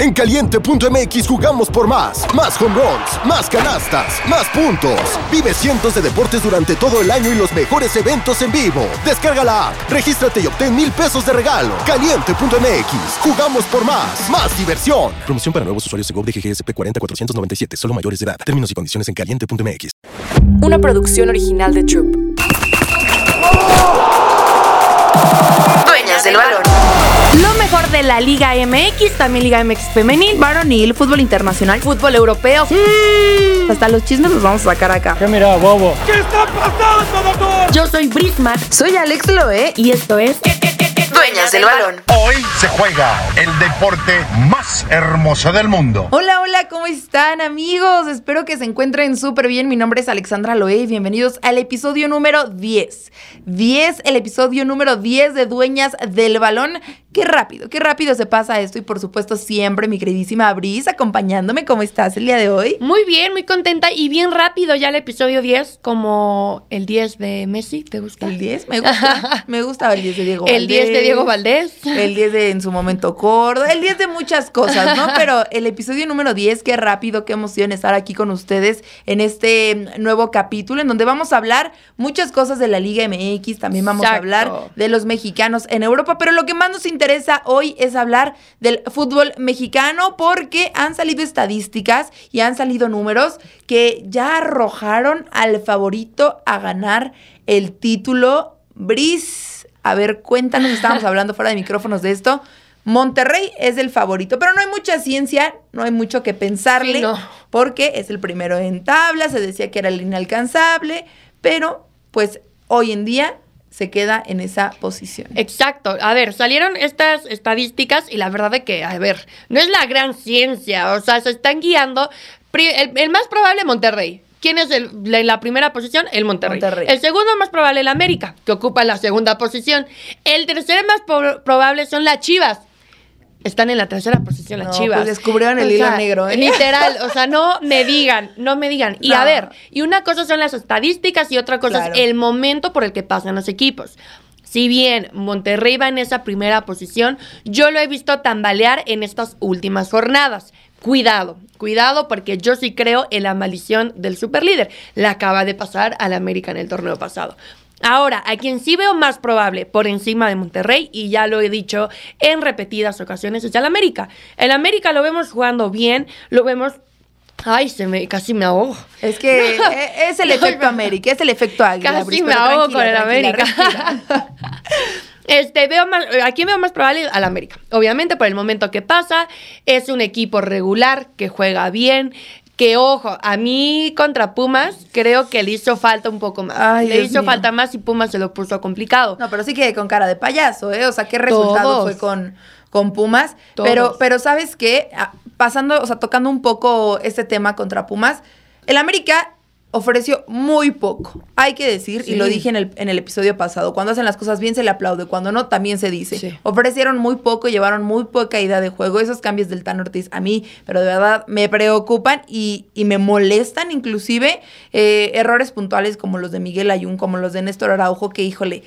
En caliente.mx jugamos por más. Más home runs, más canastas, más puntos. Vive cientos de deportes durante todo el año y los mejores eventos en vivo. Descarga la app, regístrate y obtén mil pesos de regalo. Caliente.mx, jugamos por más. Más diversión. Promoción para nuevos usuarios de GOV de GGSP 40497, solo mayores de edad. Términos y condiciones en caliente.mx. Una producción original de Troop. Dueñas del balón. Lo mejor de la Liga MX, también Liga MX femenil, varonil, fútbol internacional, fútbol europeo. Mm. Hasta los chismes los vamos a sacar acá. ¿Qué mira, bobo? ¿Qué está pasando, doctor? Yo soy Brismat. Soy Alex Loe y esto es Dueñas del balón. Hoy se juega el deporte más hermoso del mundo. Hola, hola, ¿cómo están amigos? Espero que se encuentren súper bien. Mi nombre es Alexandra Loe y bienvenidos al episodio número 10. 10, el episodio número 10 de Dueñas del Balón. Qué rápido, qué rápido se pasa esto y por supuesto siempre mi queridísima Bris acompañándome. ¿Cómo estás el día de hoy? Muy bien, muy contenta y bien rápido ya el episodio 10, como el 10 de Messi, ¿te gusta? El 10, me gusta. me gusta el 10 de Diego El 10 de Diego Valdés. El 10 de en su momento Cordo, el 10 de muchas cosas, ¿no? Pero el episodio número 10, qué rápido, qué emoción estar aquí con ustedes en este nuevo capítulo en donde vamos a hablar muchas cosas de la Liga MX, también vamos a hablar de los mexicanos en Europa, pero lo que más nos interesa hoy es hablar del fútbol mexicano porque han salido estadísticas y han salido números que ya arrojaron al favorito a ganar el título. Bris, a ver, cuéntanos, estábamos hablando fuera de micrófonos de esto. Monterrey es el favorito, pero no hay mucha ciencia, no hay mucho que pensarle, porque es el primero en tabla, se decía que era el inalcanzable, pero pues hoy en día se queda en esa posición. Exacto. A ver, salieron estas estadísticas y la verdad es que, a ver, no es la gran ciencia, o sea, se están guiando. El, más probable, Monterrey. ¿Quién es el, en la primera posición? El Monterrey. El segundo más probable, el América, que ocupa la segunda posición. El tercer más probable son las Chivas. Están en la tercera posición las Chivas. Pues descubrieron el hilo negro. ¿eh? Literal, o sea, no me digan, no me digan. Y a ver, y una cosa son las estadísticas y otra cosa es el momento por el que pasan los equipos. Si bien Monterrey va en esa primera posición, yo lo he visto tambalear en estas últimas jornadas. Cuidado, cuidado porque yo sí creo en la maldición del superlíder. La acaba de pasar al América en el torneo pasado. Ahora, a quien sí veo más probable por encima de Monterrey, y ya lo he dicho en repetidas ocasiones, es el América. El América lo vemos jugando bien, lo vemos Ay, se me, casi me ahogo. Es que e, es el efecto América, es el efecto Águila. Casi me ahogo con el América. Este, veo más, aquí veo más probable al América. Obviamente, por el momento que pasa, es un equipo regular que juega bien, que ojo, a mí contra Pumas creo que le hizo falta un poco más. le hizo falta más y Pumas se lo puso complicado. No, pero sí que con cara de payaso, ¿eh? O sea, ¿qué resultado fue con, con Pumas? Pero, pero ¿sabes qué? Ah, pasando, o sea, tocando un poco este tema contra Pumas, el América ofreció muy poco. Hay que decir, y lo dije en el, en el, episodio pasado, cuando hacen las cosas bien se le aplaude, cuando no también se dice. Ofrecieron muy poco, llevaron muy poca idea de juego. Esos cambios del Tan Ortiz a mí, pero de verdad me preocupan y, y me molestan inclusive eh, errores puntuales como los de Miguel Ayun, como los de Néstor Araujo, que híjole,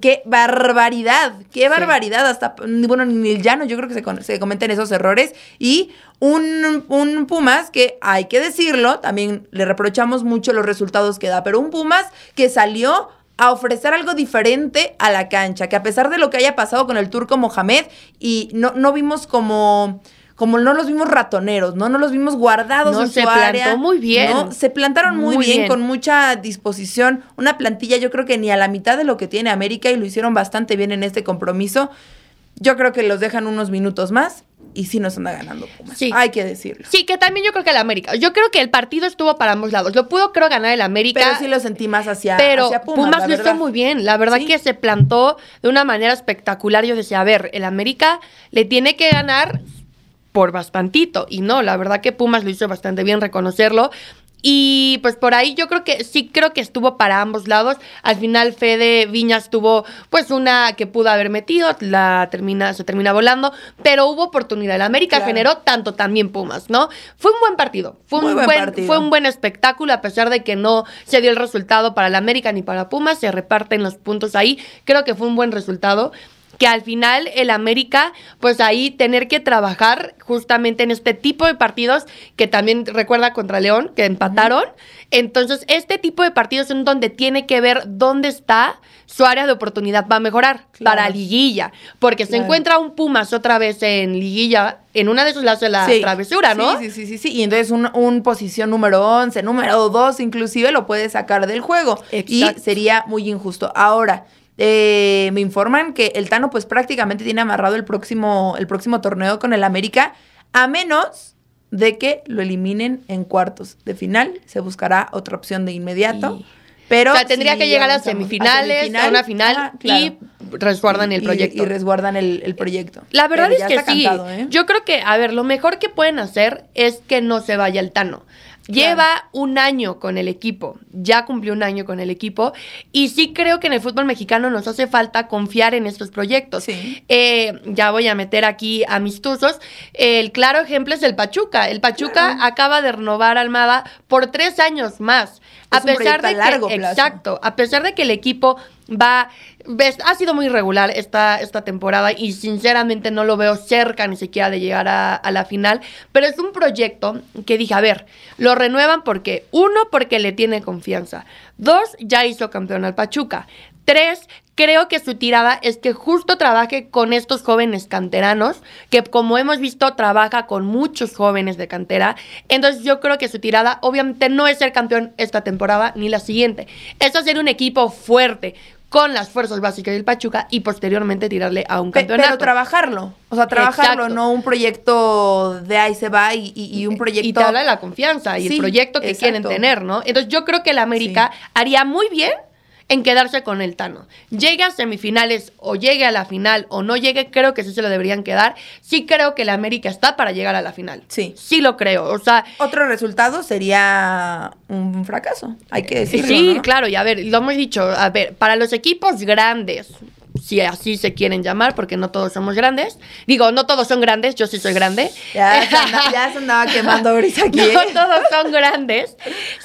qué barbaridad, qué barbaridad, hasta, bueno, ni el llano, yo creo que se, se cometen esos errores. Y un, un, Pumas que, hay que decirlo, también le reprochamos mucho los resultados que da, pero un Pumas que salió a ofrecer algo diferente a la cancha, que a pesar de lo que haya pasado con el turco Mohamed, y no, no vimos como como no los vimos ratoneros, ¿no? No los vimos guardados no, en se su plantó muy bien. ¿no? Se plantaron muy, bien, con mucha disposición. Una plantilla, yo creo que ni a la mitad de lo que tiene América y lo hicieron bastante bien en este compromiso. Yo creo que los dejan unos minutos más y sí nos anda ganando Pumas. Sí. Hay que decirlo. Sí, que también yo creo que el América. Yo creo que el partido estuvo para ambos lados. Lo pudo, creo, ganar el América. Pero sí lo sentí más hacia, pero hacia Pumas. Pumas lo hizo muy bien. La verdad que se plantó de una manera espectacular. Yo decía, a ver, el América le tiene que ganar por bastantito. Y no, la verdad que Pumas lo hizo bastante bien reconocerlo. Y pues por ahí yo creo que sí creo que estuvo para ambos lados. Al final Fede Viñas tuvo pues una que pudo haber metido, la termina, se termina volando, pero hubo oportunidad. El América generó tanto también Pumas, ¿no? Fue un buen partido. Fue un buen, fue un buen espectáculo, a pesar de que no se dio el resultado para el América ni para Pumas, se reparten los puntos ahí. Creo que fue un buen resultado. Que al final el América, pues ahí tener que trabajar justamente en este tipo de partidos que también recuerda contra León, que empataron. Entonces, este tipo de partidos en donde tiene que ver dónde está su área de oportunidad va a mejorar para liguilla, porque se encuentra un Pumas otra vez en liguilla, en una de sus lados de la travesura, ¿no? Sí, sí, sí, sí, y entonces un, posición número 11, número 2 inclusive lo puede sacar del juego. Y sería muy injusto. Ahora, eh, me informan que el Tano pues prácticamente tiene amarrado el próximo, el próximo torneo con el América, a menos de que lo eliminen en cuartos de final. Se buscará otra opción de inmediato. Pero o sea, tendría que llegar a semifinales, a, una final y resguardan el proyecto. Y, resguardan el, proyecto. La verdad es que sí. ¿eh? Yo creo que, a ver, lo mejor que pueden hacer es que no se vaya el Tano. Lleva un año con el equipo, ya cumplió un año con el equipo y sí creo que en el fútbol mexicano nos hace falta confiar en estos proyectos. Eh, ya voy a meter aquí amistosos. El claro ejemplo es el Pachuca. El Pachuca acaba de renovar Almada por tres años más. A pesar de que, exacto, a pesar de que el equipo va, ha sido muy irregular esta, esta temporada y sinceramente no lo veo cerca ni siquiera de llegar a, la final, pero es un proyecto que dije, a ver, lo renuevan porque, uno, porque le tiene confianza, dos, ya hizo campeón al Pachuca, tres, creo que su tirada es que justo trabaje con estos jóvenes canteranos, que como hemos visto trabaja con muchos jóvenes de cantera. Entonces yo creo que su tirada obviamente no es ser campeón esta temporada ni la siguiente, es hacer un equipo fuerte, con las fuerzas básicas del Pachuca y posteriormente tirarle a un campeonato. Pero trabajarlo, o sea, trabajarlo, no un proyecto de ahí se va y, un proyecto... Y te habla de la confianza y el proyecto que quieren tener, ¿no? Entonces yo creo que el América haría muy bien en quedarse con el Tano. Llegue a semifinales o llegue a la final o no llegue, creo que sí se lo deberían quedar. Sí creo que la América está para llegar a la final. Sí. Sí lo creo. O sea. Otro resultado sería un fracaso. Hay que decirlo. Sí, claro. Y a ver, lo hemos dicho. A ver, para los equipos grandes, si así se quieren llamar, porque no todos somos grandes. Digo, no todos son grandes, yo sí soy grande. Ya se andaba, quemando ahorita aquí. No todos son grandes.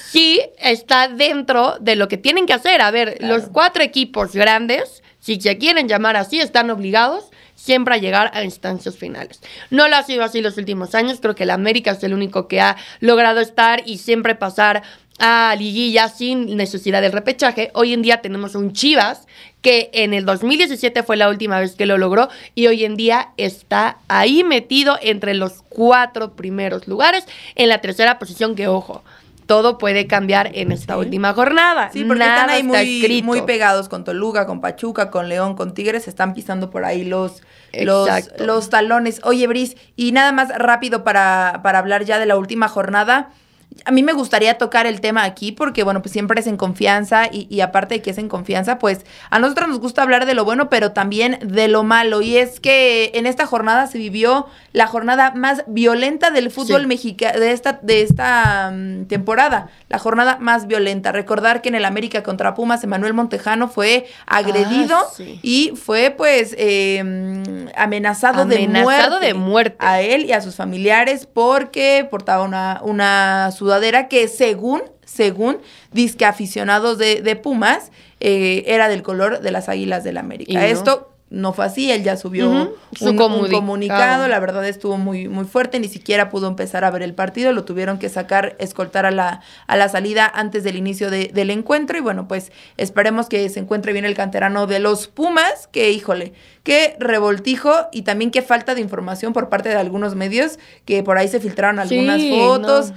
Sí está dentro de lo que tienen que hacer. A ver, los cuatro equipos grandes, si se quieren llamar así, están obligados siempre a llegar a instancias finales. No lo ha sido así los últimos años, creo que el América es el único que ha logrado estar y siempre pasar a liguilla sin necesidad del repechaje. Hoy en día tenemos un Chivas que en el 2017 fue la última vez que lo logró y hoy en día está ahí metido entre los cuatro primeros lugares en la tercera posición que ojo. Todo puede cambiar en esta última jornada. Sí, porque están ahí muy, muy, pegados con Toluca, con Pachuca, con León, con Tigres. Están pisando por ahí los, los, los, talones. Oye, Bris, y nada más rápido para, para hablar ya de la última jornada. A mí me gustaría tocar el tema aquí porque, bueno, pues siempre es en confianza y, aparte de que es en confianza, pues a nosotros nos gusta hablar de lo bueno, pero también de lo malo. Y es que en esta jornada se vivió la jornada más violenta del fútbol mexicano de esta, de esta mm, temporada, la jornada más violenta. Recordar que en el América contra Pumas, Emanuel Montejano fue agredido ah, y fue pues em, amenazado, de, muerte de muerte a él y a sus familiares porque portaba una, una sudadera que según, según, disque aficionados de, de Pumas, eh, era del color de las Águilas del América. Esto no fue así, él ya subió un, comunicado, la verdad estuvo muy, muy fuerte, ni siquiera pudo empezar a ver el partido, lo tuvieron que sacar, escoltar a la, a la salida antes del inicio del encuentro y bueno, pues esperemos que se encuentre bien el canterano de los Pumas, que híjole, qué revoltijo y también qué falta de información por parte de algunos medios, que por ahí se filtraron algunas fotos.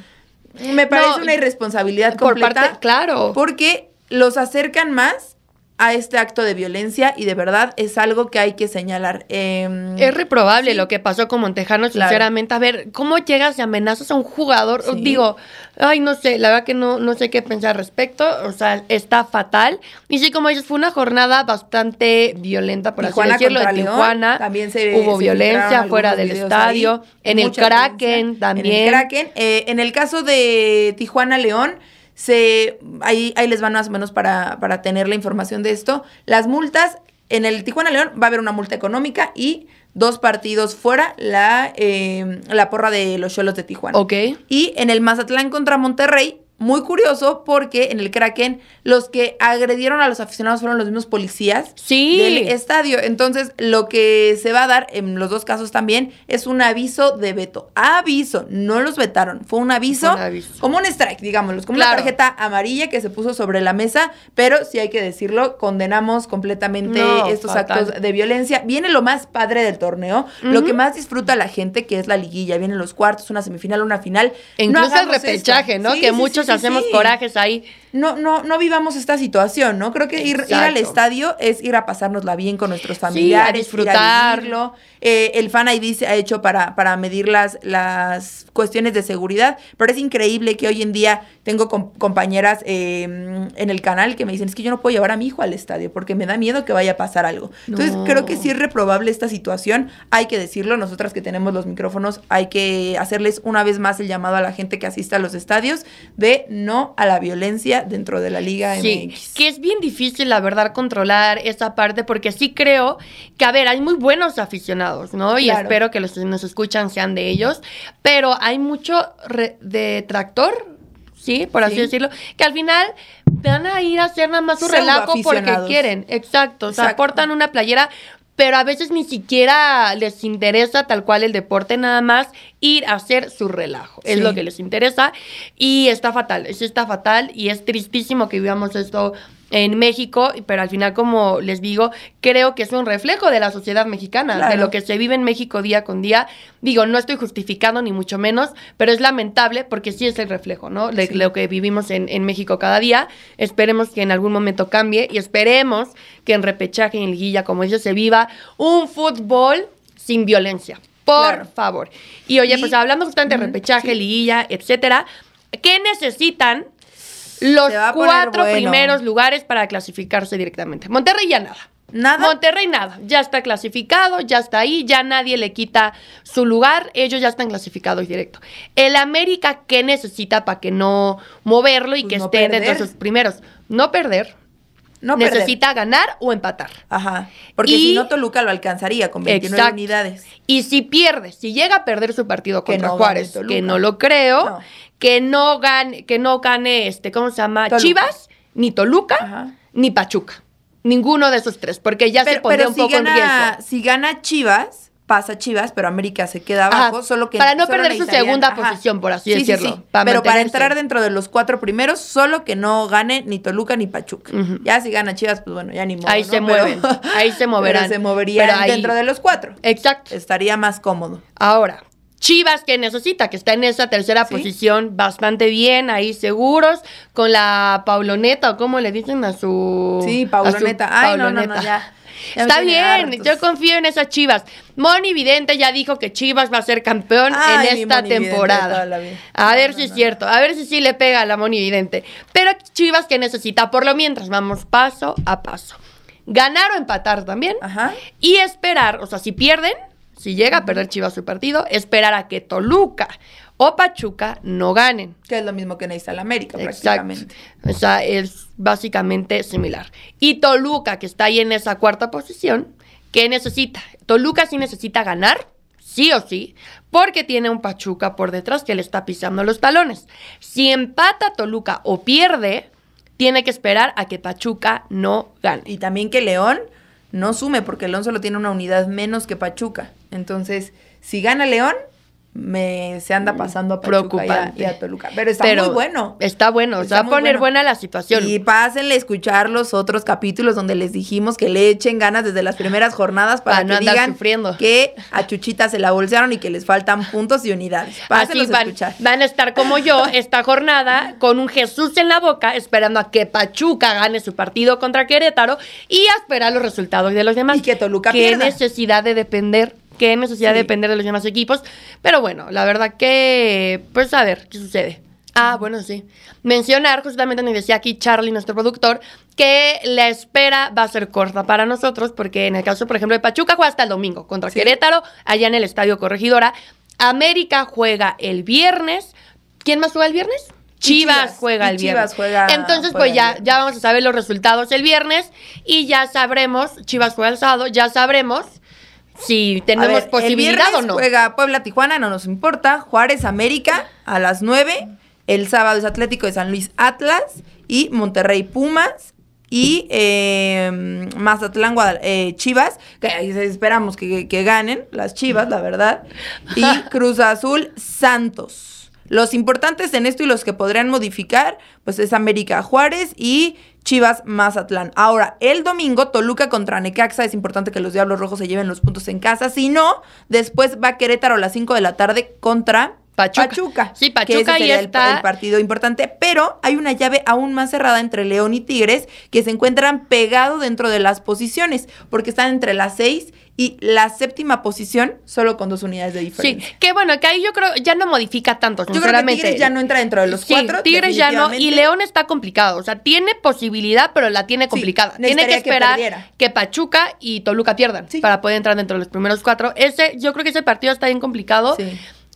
Me parece una irresponsabilidad completa. claro. Porque los acercan más a este acto de violencia y de verdad es algo que hay que señalar. Em, es reprobable lo que pasó con Montejano, sinceramente. A ver, ¿cómo llegas y amenazas a un jugador? Digo, ay, no sé, la verdad que no, no sé qué pensar al respecto. O sea, está fatal. Y sí, como dices, fue una jornada bastante violenta, por así decirlo. En Tijuana también se, hubo violencia fuera del estadio. En el Kraken también. En el Kraken. Eh, en el caso de Tijuana-León se, ahí, ahí les van más o menos para, para tener la información de esto. Las multas, en el Tijuana León va a haber una multa económica y dos partidos fuera la, em, la porra de los Cholos de Tijuana. Ok. Y en el Mazatlán contra Monterrey muy curioso porque en el Kraken los que agredieron a los aficionados fueron los mismos policías sí. del estadio. Entonces, lo que se va a dar en los dos casos también es un aviso de veto. Aviso, no los vetaron, fue un aviso, un aviso. como un strike, digámoslo, como una tarjeta amarilla que se puso sobre la mesa, pero sí hay que decirlo, condenamos completamente estos actos de violencia. Viene lo más padre del torneo, lo que más disfruta la gente, que es la liguilla, vienen los cuartos, una semifinal, una final. E incluso el repechaje, ¿no? que muchos hacemos corajes ahí. No, no, no vivamos esta situación, ¿no? Creo que ir, ir, al estadio es ir a pasárnosla bien con nuestros familiares, a disfrutarlo. Eh, el Fan ID se ha hecho para, para medir las, las cuestiones de seguridad, pero es increíble que hoy en día tengo compañeras em, en el canal que me dicen, es que yo no puedo llevar a mi hijo al estadio porque me da miedo que vaya a pasar algo. Entonces creo que sí es reprobable esta situación, hay que decirlo, nosotras que tenemos los micrófonos, hay que hacerles una vez más el llamado a la gente que asista a los estadios de no a la violencia dentro de la Liga sí, Que es bien difícil, la verdad, controlar esa parte porque sí creo que, a ver, hay muy buenos aficionados, ¿no? Y espero que los que nos escuchan sean de ellos, pero hay mucho detractor ¿sí? Por así decirlo, que al final van a ir a hacer nada más su relajo porque quieren. Exacto. O sea, aportan una playera, pero a veces ni siquiera les interesa tal cual el deporte, nada más ir a hacer su relajo. Es lo que les interesa. Y está fatal, eso está fatal y es tristísimo que vivamos esto en México, pero al final, como les digo, creo que es un reflejo de la sociedad mexicana, de lo que se vive en México día con día. Digo, no estoy justificando ni mucho menos, pero es lamentable porque sí es el reflejo, ¿no? De lo que vivimos en, en, México cada día. Esperemos que en algún momento cambie y esperemos que en repechaje y en liguilla, como dice, se viva un fútbol sin violencia. Por favor. Y oye, pues hablando justamente de repechaje, liguilla, etcétera, ¿qué necesitan los cuatro primeros lugares para clasificarse directamente. Monterrey ya nada. Nada. Monterrey nada. Ya está clasificado, ya está ahí, ya nadie le quita su lugar. Ellos ya están clasificados directo. El América, ¿qué necesita para que no moverlo y pues que estén dentro de sus primeros? No perder. No necesita ganar o empatar. Ajá. Porque si no, Toluca lo alcanzaría con 29 unidades. Y si pierde, si llega a perder su partido contra Juárez, que no lo creo, que no gane, que no gane este, ¿cómo se llama? Chivas, ni Toluca, ni Pachuca. Ninguno de esos tres, porque ya se pondría un poco en riesgo. Si gana Chivas, pasa Chivas, pero América se queda abajo, solo que para no perder su segunda posición, por así decirlo. pero para entrar dentro de los cuatro primeros, solo que no gane ni Toluca ni Pachuca. Ya si gana Chivas, pues bueno, ya ni modo. Ahí se mueven, ahí se moverán. se movería dentro de los cuatro. Exacto. Estaría más cómodo. Ahora, Chivas que necesita, que está en esa tercera posición bastante bien, ahí seguros, con la Pauloneta, o como le dicen a su... Sí, Pauloneta. Ay, no, no, no, ya. Está bien, yo confío en esas Chivas. Moni Vidente ya dijo que Chivas va a ser campeón en esta temporada. A ver si es cierto, a ver si sí le pega a la Moni Vidente. Pero Chivas que necesita, por lo mientras, vamos paso a paso. Ganar o empatar también. Ajá. Y esperar, o sea, si pierden, si llega a perder Chivas su partido, esperar a que Toluca o Pachuca no ganen. Que es lo mismo que necesita la América, prácticamente. O sea, es básicamente similar. Y Toluca, que está ahí en esa cuarta posición, ¿qué necesita? Toluca sí necesita ganar, sí o sí, porque tiene un Pachuca por detrás que le está pisando los talones. Si empata Toluca o pierde, tiene que esperar a que Pachuca no gane. Y también que León no sume, porque León solo tiene una unidad menos que Pachuca. Entonces, si gana León, me se anda pasando a Pachuca y a, Toluca. Pero está muy bueno. Está bueno, se va a poner buena la situación. Y pásenle a escuchar los otros capítulos donde les dijimos que le echen ganas desde las primeras jornadas para, no que digan sufriendo. que a Chuchita se la bolsearon y que les faltan puntos y unidades. Pásenlos van, a escuchar. Van a estar como yo esta jornada con un Jesús en la boca esperando a que Pachuca gane su partido contra Querétaro y a esperar los resultados de los demás. Y que Toluca ¿Qué necesidad de depender qué necesidad de depender de los demás equipos. Pero bueno, la verdad que, pues a ver, ¿qué sucede? Ah, bueno, sí. Mencionar, justamente nos decía aquí Charlie, nuestro productor, que la espera va a ser corta para nosotros, porque en el caso, por ejemplo, de Pachuca juega hasta el domingo contra Querétaro, allá en el Estadio Corregidora. América juega el viernes. ¿Quién más juega el viernes? Chivas, juega el viernes. Chivas juega, Entonces, pues ya, ya vamos a saber los resultados el viernes y ya sabremos, Chivas juega el sábado, ya sabremos si tenemos posibilidad o no. Juega Puebla Tijuana, no nos importa. Juárez América a las 9 El sábado es Atlético de San Luis Atlas y Monterrey Pumas y eh, Mazatlán eh, Chivas, que esperamos que, que, ganen las Chivas, la verdad, y Cruz Azul Santos. Los importantes en esto y los que podrían modificar, pues es América Juárez y Chivas Mazatlán. Ahora, el domingo, Toluca contra Necaxa. Es importante que los Diablos Rojos se lleven los puntos en casa. Si no, después va Querétaro a las 5 de la tarde contra Pachuca. Sí, Pachuca y está. El, partido importante, pero hay una llave aún más cerrada entre León y Tigres que se encuentran pegados dentro de las posiciones, porque están entre las seis y la séptima posición solo con dos unidades de diferencia. Sí, que bueno, que ahí yo creo ya no modifica tanto, Yo creo que Tigres ya no entra dentro de los sí, cuatro. Tigres ya no, y León está complicado, o sea, tiene posibilidad, pero la tiene complicada. tiene que esperar que, Pachuca y Toluca pierdan para poder entrar dentro de los primeros cuatro. Ese, yo creo que ese partido está bien complicado.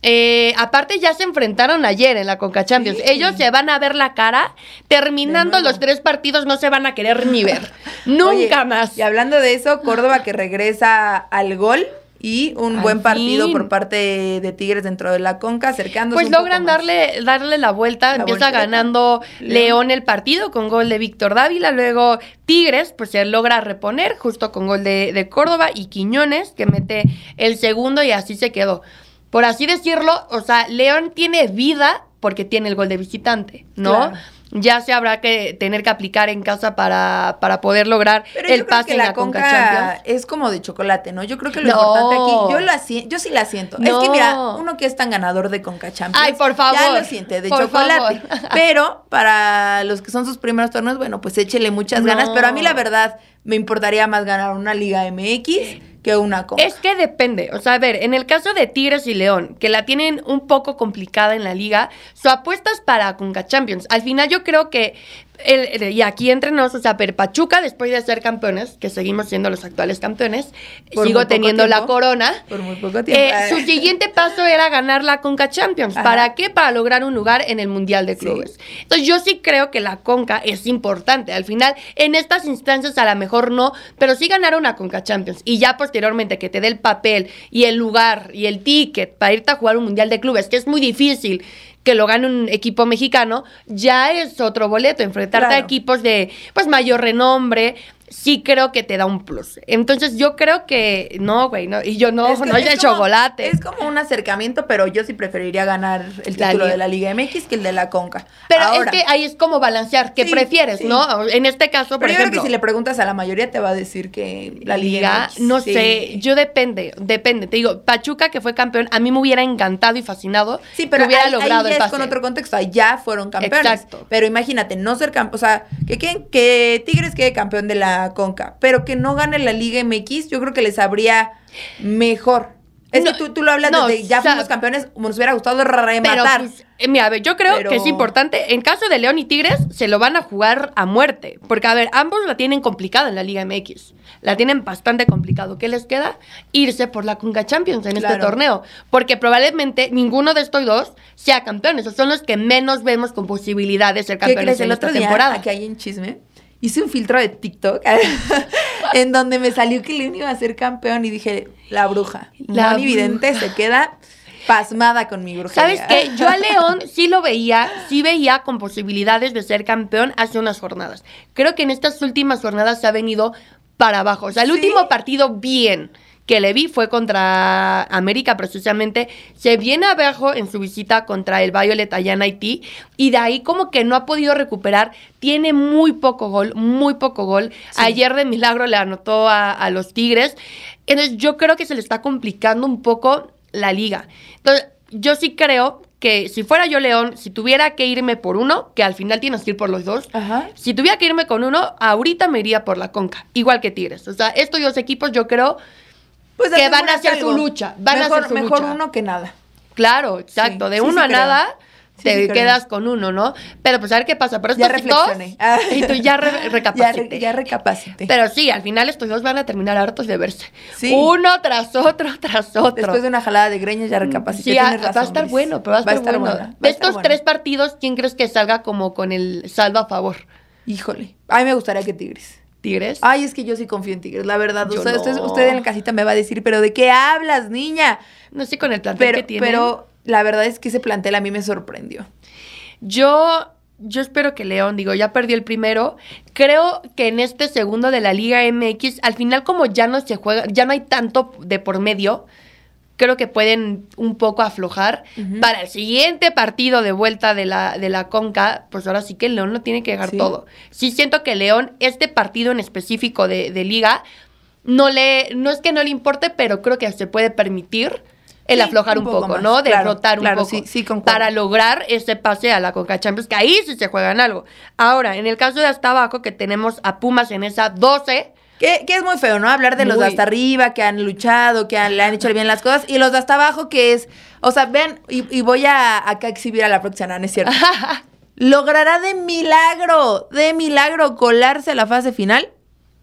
Eh, aparte ya se enfrentaron ayer en la Conca Champions. Ellos se van a ver la cara. Terminando los tres partidos no se van a querer ni ver. Nunca más. Y hablando de eso, Córdoba que regresa al gol y un buen partido por parte de Tigres dentro de la Conca, acercándose. Pues logran darle, darle la vuelta, empieza ganando León. el partido con gol de Víctor Dávila, luego Tigres pues se logra reponer justo con gol de, de Córdoba y Quiñones que mete el segundo y así se quedó por así decirlo, o sea, León tiene vida porque tiene el gol de visitante, ¿no? Ya se habrá que tener que aplicar en casa para, para poder lograr el pase en la, Conca, Es como de chocolate, ¿no? Yo creo que lo importante aquí, yo, la, yo sí la siento. Es que mira, uno que es tan ganador de Conca Champions. Ay, por favor. Ya lo siente, de chocolate. Pero para los que son sus primeros torneos, bueno, pues échele muchas ganas. Pero a mí la verdad me importaría más ganar una Liga MX que una cosa. Es que depende. O sea, a ver, en el caso de Tigres y León, que la tienen un poco complicada en la liga, su apuesta es para Conca Champions. Al final yo creo que y aquí entre nosotros, o sea, pero Pachuca, después de ser campeones, que seguimos siendo los actuales campeones, sigo teniendo la corona. Por muy poco tiempo. Eh, su siguiente paso era ganar la Conca Champions. ¿Para qué? Para lograr un lugar en el Mundial de Clubes. Entonces, yo sí creo que la Conca es importante. Al final, en estas instancias, a lo mejor no, pero sí ganar una Conca Champions. Y ya posteriormente que te dé el papel y el lugar y el ticket para irte a jugar un Mundial de Clubes, que es muy difícil que lo gane un equipo mexicano, ya es otro boleto. Enfrentarte a equipos de pues mayor renombre, sí creo que te da un plus. Entonces yo creo que no, güey, no, y yo no, no hay de chocolate. Es como un acercamiento, pero yo sí preferiría ganar el título de la Liga MX que el de la Conca. Pero es que ahí es como balancear, ¿qué prefieres, no? En este caso, por ejemplo. Creo que si le preguntas a la mayoría te va a decir que la Liga, no sé, yo depende, depende. Te digo, Pachuca que fue campeón, a mí me hubiera encantado y fascinado sí, pero que hubiera ahí, logrado ahí es con otro contexto, ya fueron campeones. Exacto. Pero imagínate, no ser campeón, o sea, que, que, que Tigres quede campeón de la Conca, pero que no gane la Liga MX, yo creo que les habría mejor. Es que tú, tú, lo hablas de ya fuimos campeones, nos hubiera gustado rematar. Pues, eh, mira, a ver, yo creo que es importante. En caso de León y Tigres, se lo van a jugar a muerte. Porque, a ver, ambos la tienen complicada en la Liga MX. La tienen bastante complicado. ¿Qué les queda? Irse por la Conga Champions en este torneo. Porque probablemente ninguno de estos dos sea campeones. O son los que menos vemos con posibilidad de ser campeones en esta temporada. Aquí hay un chisme hice un filtro de TikTok en donde me salió que León iba a ser campeón y dije, la bruja. La evidente se queda pasmada con mi bruja. ¿Sabes qué? Yo a León sí lo veía, sí veía con posibilidades de ser campeón hace unas jornadas. Creo que en estas últimas jornadas se ha venido para abajo. O sea, el último partido bien que le vi fue contra América precisamente, se viene abajo en su visita contra el Violet allá en Haití y de ahí como que no ha podido recuperar, tiene muy poco gol, muy poco gol. Ayer de milagro le anotó a, a los Tigres, entonces yo creo que se le está complicando un poco la liga. Entonces yo sí creo que si fuera yo León, si tuviera que irme por uno, que al final tienes que ir por los dos, si tuviera que irme con uno, ahorita me iría por la Conca, igual que Tigres. O sea, estos dos equipos yo creo pues que van a hacer su lucha. Van mejor, a hacer mejor uno que nada. Claro, exacto. de uno a nada te quedas con uno, ¿no? Pero pues a ver qué pasa. Pero ya reflexioné. y tú ya recapacité. Ya, recapacité. Pero sí, al final estos dos van a terminar hartos de verse. Uno tras otro, tras otro. Después de una jalada de greñas ya recapacité. Sí, va a estar bueno, pero va a estar, bueno. de estos tres partidos, ¿quién crees que salga como con el saldo a favor? Híjole. A mí me gustaría que Tigres. Tigres. Ay, es que yo sí confío en Tigres, la verdad. usted, en la casita me va a decir, pero ¿de qué hablas, niña? No sé con el plantel que tiene. Pero la verdad es que ese plantel a mí me sorprendió. Yo yo espero que León, digo, ya perdió el primero. Creo que en este segundo de la Liga MX, al final, como ya no se juega, ya no hay tanto de por medio, creo que pueden un poco aflojar. Para el siguiente partido de vuelta de la, de la Conca, pues ahora sí que el León lo tiene que llegar todo. Sí siento que León, este partido en específico de, de Liga, no le, no es que no le importe, pero creo que se puede permitir el aflojar un, poco, ¿no? Derrotar un poco. Sí, para lograr ese pase a la Conca Champions, que ahí sí se juegan algo. Ahora, en el caso de hasta abajo, que tenemos a Pumas en esa 12. Que, es muy feo, ¿no? Hablar de los de hasta arriba, que han luchado, que han, le han hecho bien las cosas, y los de hasta abajo, que es. O sea, vean, y, voy a acá exhibir a la próxima, ¿no es cierto? ¿Logrará de milagro, de milagro colarse a la fase final?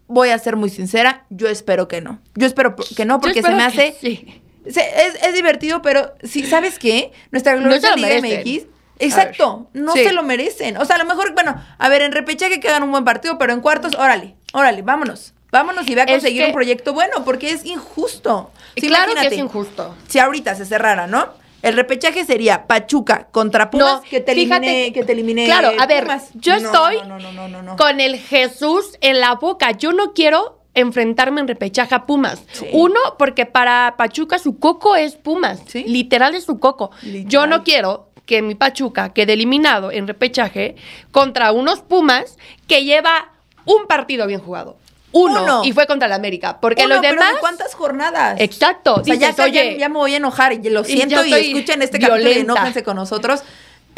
Voy a ser muy sincera, yo espero que no. Yo espero que no, porque se me hace. Sí es, divertido, pero si ¿sabes qué? Nuestra gloriosa Liga MX. Exacto, no se lo merecen. O sea, a lo mejor, bueno, a ver, en repechaje que hagan un buen partido, pero en cuartos, órale, órale, vámonos. Vámonos y ve a conseguir un proyecto bueno, porque es injusto. claro que es injusto. Si ahorita se cerrara, ¿no? El repechaje sería Pachuca contra Pumas que te elimine, que te elimine. Claro, a ver, yo estoy con el Jesús en la boca. Yo no quiero enfrentarme en repechaje a Pumas. Uno, porque para Pachuca su coco es Pumas. Literal es su coco. Yo no quiero que mi Pachuca quede eliminado en repechaje contra unos Pumas que lleva un partido bien jugado. Uno, y fue contra el América. Porque los demás. ¿Cuántas jornadas? Exacto. ya, ya, me voy a enojar y lo siento y, escuchen este capítulo y enójense con nosotros.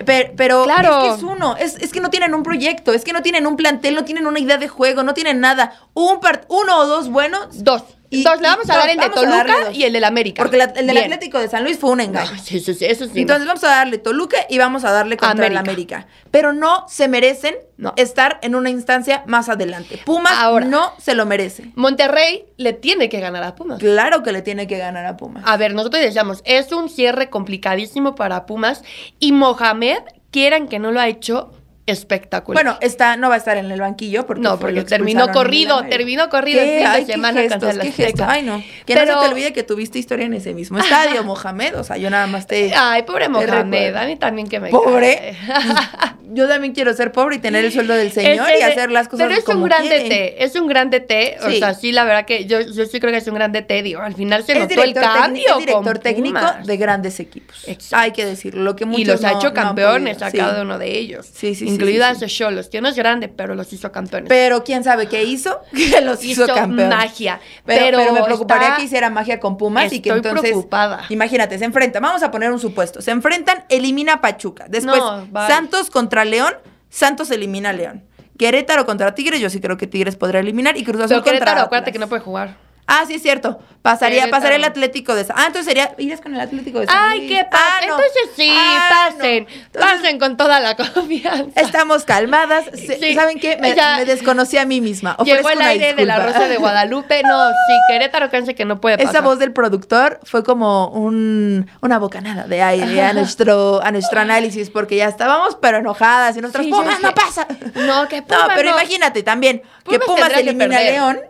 Pero, claro. es que es uno, es, que no tienen un proyecto, es que no tienen un plantel, no tienen una idea de juego, no tienen nada. Un uno o dos buenos. Dos. Y, dos, le vamos a dar el de Toluca y el del América. Porque el del Atlético de San Luis fue un engaño. sí, sí, eso sí. Entonces vamos a darle Toluca y vamos a darle contra el América. Pero no se merecen estar en una instancia más adelante. Pumas no se lo merece. Monterrey le tiene que ganar a Pumas. Claro que le tiene que ganar a Pumas. A ver, nosotros decíamos, es un cierre complicadísimo para Pumas y Mohamed, quieran que no lo ha hecho, espectacular. Bueno, está, no va a estar en el banquillo porque no, porque terminó corrido, terminó corrido fin de semana contra la Ay, no. Que no se te olvide que tuviste historia en ese mismo estadio, Mohamed. O sea, yo nada más te. Ay, pobre Mohamed. A mí también que me. Pobre. yo también quiero ser pobre y tener el sueldo del señor y hacer las cosas Pero es un gran DT, es un gran DT. O sea, sí, la verdad que yo, yo sí creo que es un gran DT. Digo, al final se notó el cambio. Es director técnico de grandes equipos. Hay que decirlo. Lo que y los ha hecho campeones a cada uno de ellos. Sí, sí, incluidas sí, Cholos, que no es grande, pero los hizo campeones. Pero quién sabe qué hizo, que los hizo, hizo campeones. magia. Pero, pero, me preocuparía que hiciera magia con Pumas y que entonces. preocupada. Imagínate, se enfrentan. Vamos a poner un supuesto. Se enfrentan, elimina Pachuca. Después, Santos contra León, Santos elimina a León. Querétaro contra Tigres, yo sí creo que Tigres podrá eliminar. Y Cruz Azul Pero Querétaro, acuérdate que no puede jugar. Ah, sí, es cierto. Pasaría, pasaría el Atlético de San Ah, entonces sería. Irías con el Atlético de San Ay, qué pasa. Ah, entonces sí, ah, pasen. pasen con toda la confianza. Estamos calmadas. ¿Saben qué? Me, desconocí a mí misma. Llegó el aire de la Rosa de Guadalupe. No, sí, Querétaro cáncer que no puede pasar. Esa voz del productor fue como un, una bocanada de aire a nuestro, a nuestro análisis, porque ya estábamos, pero enojadas. Y nuestras Pumas no pasa. No, que Pumas No, pero imagínate también que Pumas elimina a León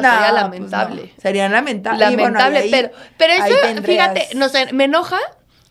no, sería pues lamentable. Sería lamentable. Lamentable, pero, pero eso, fíjate, no sé, me enoja,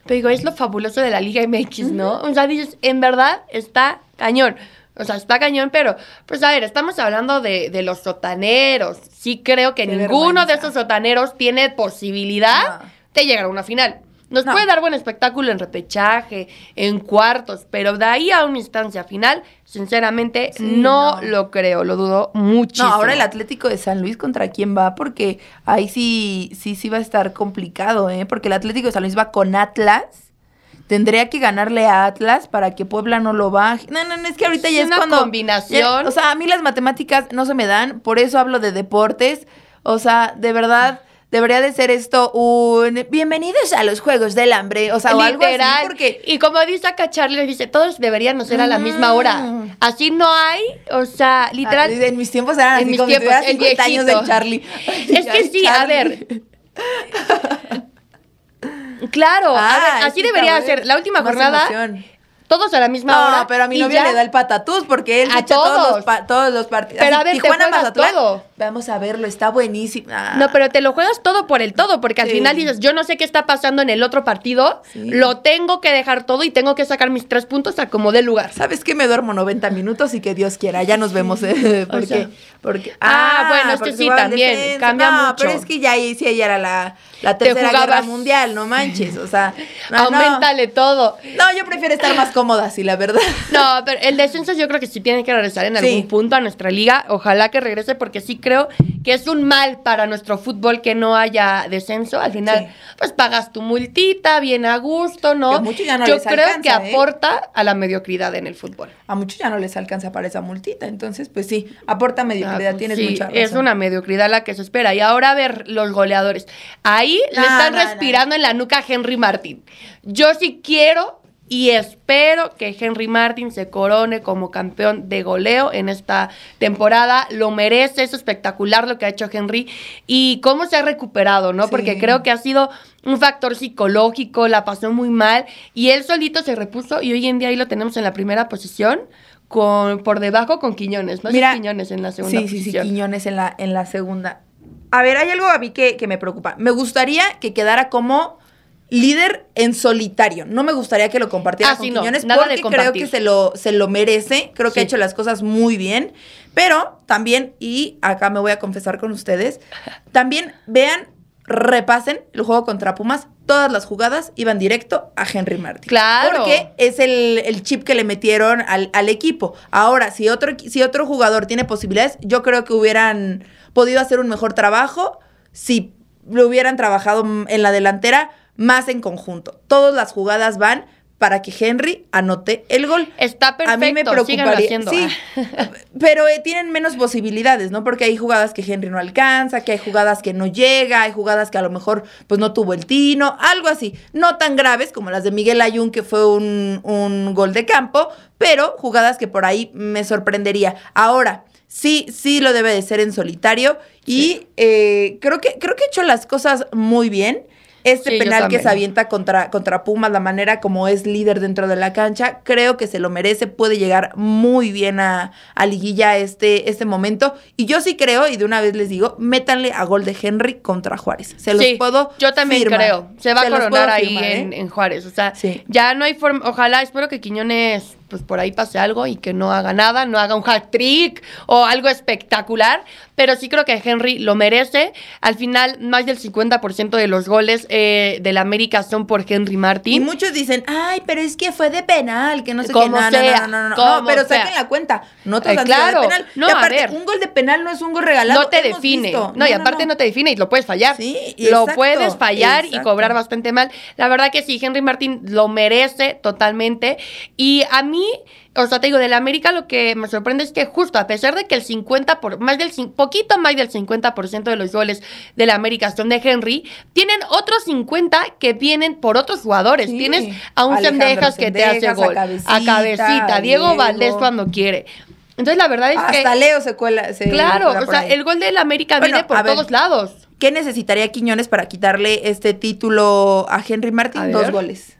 pero digo, es lo fabuloso de la Liga MX, ¿no? O sea, dices, en verdad está cañón. O sea, está cañón, pero, pues a ver, estamos hablando de, de los sotaneros. Sí creo que ninguno de esos sotaneros tiene posibilidad de llegar a una final. Nos puede dar buen espectáculo en repechaje, en cuartos, pero de ahí a una instancia final, sinceramente, no, lo creo, lo dudo muchísimo. No, ahora el Atlético de San Luis contra quién va, porque ahí sí, sí, sí va a estar complicado, ¿eh? Porque el Atlético de San Luis va con Atlas. Tendría que ganarle a Atlas para que Puebla no lo baje. No, no, no es que ahorita ya es una cuando. combinación. o sea, a mí las matemáticas no se me dan, por eso hablo de deportes. O sea, de verdad debería de ser esto un bienvenidos a los Juegos del Hambre, o sea, o algo así, porque... Y como dice acá Charlie, dice, todos deberían ser a la misma hora. Así no hay, o sea, literal... Ah, en mis tiempos eran así, en mis como tiempos, si 50 años del Charlie. Es que sí, a ver... Claro, ah, así debería ser. La última jornada... Todos a la misma hora. No, pero a mi novia le da el patatús porque él a todos. Todos, los, todos los partidos. Pero a ver, Tijuana, te todo vamos a verlo, está buenísimo. Ah. No, pero te lo juegas todo por el todo, porque al final dices, yo no sé qué está pasando en el otro partido, lo tengo que dejar todo y tengo que sacar mis tres puntos a como dé lugar. ¿Sabes qué? Me duermo 90 minutos y que Dios quiera, ya nos vemos. Eh, porque, porque, ah, bueno, este sí también, cambia no, pero es que ya ahí sí, ella era la, la tercera guerra mundial, no manches, o sea. Aumentale todo. No, yo prefiero estar más cómoda, sí, la verdad. No, pero el descenso yo creo que sí tiene que regresar en algún punto a nuestra liga, ojalá que regrese porque sí creo que es un mal para nuestro fútbol que no haya descenso. Al final, pues pagas tu multita, bien a gusto, ¿no? Yo creo que ¿eh? aporta a la mediocridad en el fútbol. A muchos ya no les alcanza para esa multita, entonces, pues sí, aporta mediocridad, ah, pues tienes mucha razón. Es una mediocridad la que se espera. Y ahora a ver los goleadores. Ahí le están respirando en la nuca a Henry Martin. Yo sí quiero y espero que Henry Martin se corone como campeón de goleo en esta temporada. Lo merece, es espectacular lo que ha hecho Henry y cómo se ha recuperado, ¿no? Porque creo que ha sido un factor psicológico, la pasó muy mal y él solito se repuso y hoy en día ahí lo tenemos en la primera posición. Con, por debajo con Quiñones, ¿no? Mira, Quiñones en la segunda sí, Sí, sí, Quiñones en la, en la segunda. A ver, hay algo a mí que, que me preocupa. Me gustaría que quedara como líder en solitario. No me gustaría que lo compartiera ah, con Quiñones porque creo que se lo, se lo merece. Creo que ha hecho las cosas muy bien. Pero también, y acá me voy a confesar con ustedes, también vean, repasen el juego contra Pumas. Todas las jugadas iban directo a Henry Martin. Claro. Porque es el, chip que le metieron al, al, equipo. Ahora, si otro, si otro jugador tiene posibilidades, yo creo que hubieran podido hacer un mejor trabajo si lo hubieran trabajado en la delantera más en conjunto. Todas las jugadas van para que Henry anote el gol. Está perfecto. A mí me preocuparía. Sí, pero eh, tienen menos posibilidades, ¿no? Porque hay jugadas que Henry no alcanza, que hay jugadas que no llega, hay jugadas que a lo mejor pues no tuvo el tino, algo así. No tan graves como las de Miguel Ayun, que fue un, un gol de campo, pero jugadas que por ahí me sorprendería. Ahora, sí, sí lo debe de ser en solitario y eh, creo, que, creo que he hecho las cosas muy bien. Este penal que se avienta contra, contra Pumas, la manera como es líder dentro de la cancha, creo que se lo merece, puede llegar muy bien a, a liguilla este, este momento. Y yo sí creo, y de una vez les digo, métanle a gol de Henry contra Juárez. Se los puedo Yo también creo. Se va a coronar ahí en, ¿eh? en, Juárez. O sea, ya no hay forma. Ojalá, espero que Quiñones pues por ahí pase algo y que no haga nada, no haga un hat trick o algo espectacular, pero sí creo que Henry lo merece. Al final, más del 50% de los goles eh, de la América son por Henry Martin. Y muchos dicen, ay, pero es que fue de penal, que no sé qué. No, sea, no, no, no, no, pero saquen la cuenta. No te eh, claro, de penal. No, aparte, un gol de penal no es un gol regalado. No te define. No, y aparte no, te define y lo puedes fallar. Sí, Lo puedes fallar y cobrar bastante mal. La verdad que sí, Henry Martin lo merece totalmente. Y a mí o sea, te digo, del América lo que me sorprende es que justo a pesar de que el 50%, por, más del, poquito más del 50% de los goles del América son de Henry, tienen otros 50 que vienen por otros jugadores. Tienes a un Sendejas que te hace gol, a Cabecita, Diego, Valdés cuando quiere. Entonces, la verdad es que. Hasta Leo se cuela. claro, o sea, el gol del América viene por todos lados. ¿Qué necesitaría Quiñones para quitarle este título a Henry Martin? Dos goles.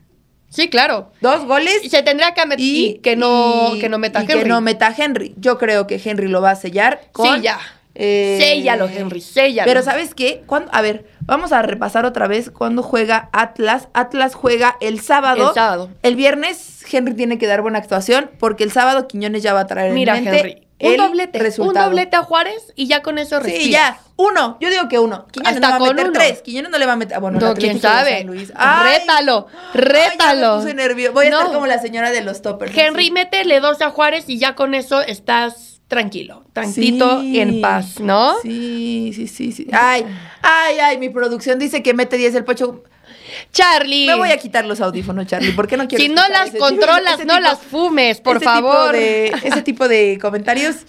Sí, claro. Dos goles. Y se tendrá que meter y, que no que no meta Henry. Que no meta Henry. Yo creo que Henry lo va a sellar con Sí, ya. Eh, séllalo, Henry, séllalo. Pero ¿sabes qué? A ver, vamos a repasar otra vez cuando juega Atlas. Atlas juega el sábado. El sábado. El viernes Henry tiene que dar buena actuación porque el sábado Quiñones ya va a traer Mira, en mente Henry. Un doblete, un doblete a Juárez y ya con eso respiras. Sí, ya. Uno. Yo digo que uno. Quiñones Hasta no va a meter tres. Quiñones no le va a meter. Ah, bueno, no, quién sabe. rétalo, rétalo. Ay, ya me Voy a estar como la señora de los toppers. Henry, métele dos a Juárez y ya con eso estás tranquilo, tranquilo y en paz, ¿no? Sí, sí, sí, sí. Ay, ay, ay, mi producción dice que mete 10 el pocho. Charlie. Me voy a quitar los audífonos, Charlie. ¿Por qué no quieres? Si no las controlas, no las fumes, por favor. ese tipo de comentarios